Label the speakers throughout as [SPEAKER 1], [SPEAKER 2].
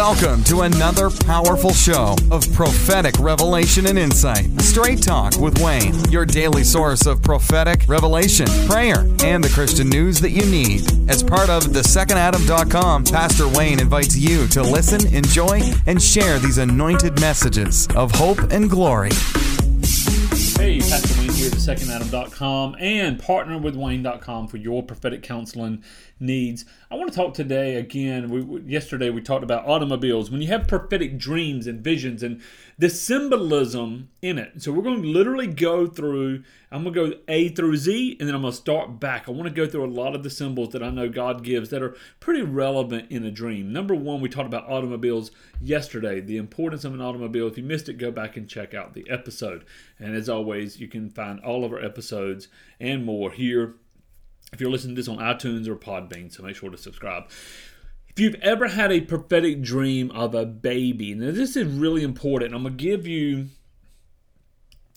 [SPEAKER 1] Welcome to another powerful show of prophetic revelation and insight. Straight Talk with Wayne, your daily source of prophetic revelation, prayer, and the Christian news that you need. As part of the thesecondadam.com, Pastor Wayne invites you to listen, enjoy, and share these anointed messages of hope and glory.
[SPEAKER 2] Hey, Pastor Wayne here at and partnerwithwayne.com for your prophetic counseling needs. I want to talk today again. We, yesterday we talked about automobiles. When you have prophetic dreams and visions and the symbolism in it. So we're going to literally go through, I'm going to go A through Z and then I'm going to start back. I want to go through a lot of the symbols that I know God gives that are pretty relevant in a dream. Number one, we talked about automobiles yesterday, the importance of an automobile. If you missed it, go back and check out the episode. And as always, you can find all of our episodes and more here if you're listening to this on iTunes or Podbean, so make sure to subscribe. If you've ever had a prophetic dream of a baby, now this is really important. I'm going to give you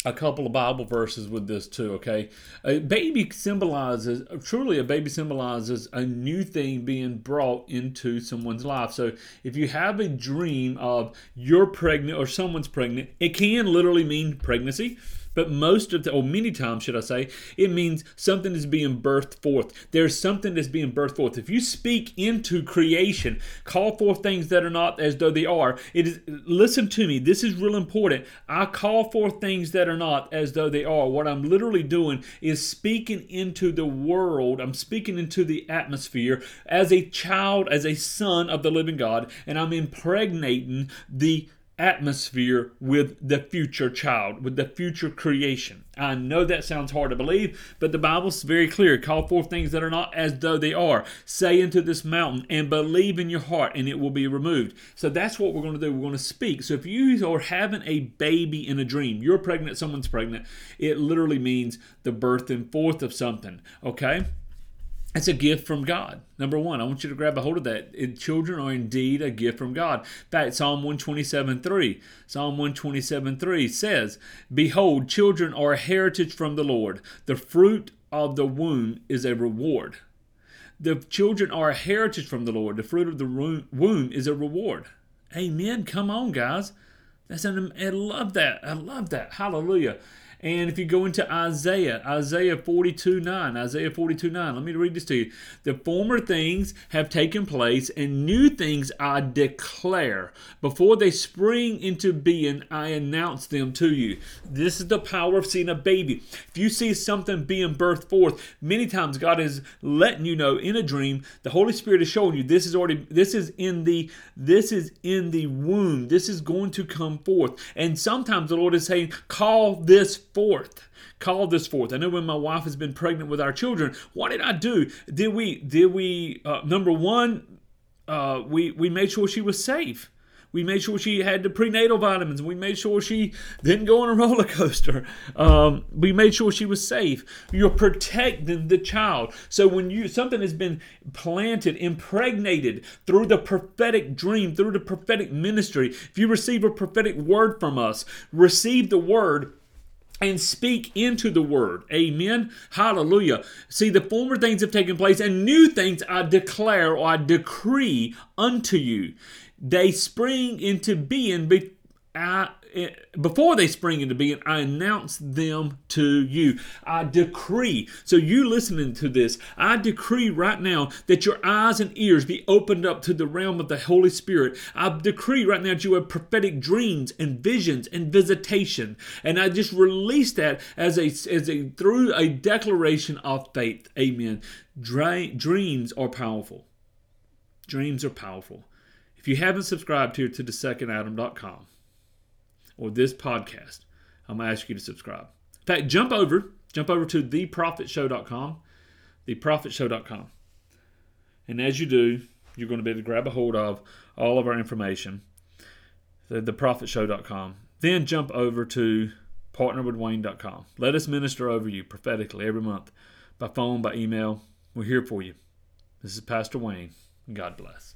[SPEAKER 2] a couple of Bible verses with this too, okay? A baby symbolizes, truly, a baby symbolizes a new thing being brought into someone's life. So if you have a dream of you're pregnant or someone's pregnant, it can literally mean pregnancy. But most of the, or many times, should I say, it means something is being birthed forth. There's something that's being birthed forth. If you speak into creation, call forth things that are not as though they are. It is. Listen to me. This is real important. I call forth things that are not as though they are. What I'm literally doing is speaking into the world. I'm speaking into the atmosphere as a child, as a son of the living God, and I'm impregnating the atmosphere with the future child, with the future creation. I know that sounds hard to believe, but the Bible's very clear. Call forth things that are not as though they are. Say into this mountain and believe in your heart, and it will be removed. So that's what we're going to do. We're going to speak. So if you are having a baby in a dream, you're pregnant, someone's pregnant, it literally means the birth and forth of something. Okay? It's a gift from God. Number one, I want you to grab a hold of that. children are indeed a gift from God. In fact, Psalm 127 3. Psalm 127 3 says, Behold, children are a heritage from the Lord. The fruit of the womb is a reward. The children are a heritage from the Lord. The fruit of the womb is a reward. Amen. Come on, guys. That's an, I love that. I love that. Hallelujah. And if you go into Isaiah, Isaiah 42 9, Isaiah 42 9, let me read this to you. The former things have taken place, and new things I declare. Before they spring into being, I announce them to you. This is the power of seeing a baby. If you see something being birthed forth, many times God is letting you know in a dream, the Holy Spirit is showing you this is already this is in the this is in the womb. This is going to come forth. And sometimes the Lord is saying, call this forth called this forth. I know when my wife has been pregnant with our children, what did I do? Did we did we uh, number one uh, we we made sure she was safe. We made sure she had the prenatal vitamins. We made sure she didn't go on a roller coaster. Um, we made sure she was safe. You're protecting the child. So when you something has been planted, impregnated through the prophetic dream, through the prophetic ministry, if you receive a prophetic word from us, receive the word and speak into the word. Amen. Hallelujah. See, the former things have taken place, and new things I declare or I decree unto you they spring into being be, I, before they spring into being, I announce them to you. I decree. So, you listening to this, I decree right now that your eyes and ears be opened up to the realm of the Holy Spirit. I decree right now that you have prophetic dreams and visions and visitation. And I just release that as a, as a through a declaration of faith. Amen. dreams are powerful. Dreams are powerful. If you haven't subscribed here to thesecondadam.com or this podcast, I'm going to ask you to subscribe. In fact, jump over, jump over to theprophetShow.com, theprophetShow.com. And as you do, you're going to be able to grab a hold of all of our information, the, theprophetShow.com. Then jump over to partnerwithwayne.com. Let us minister over you prophetically every month by phone, by email. We're here for you. This is Pastor Wayne. God bless.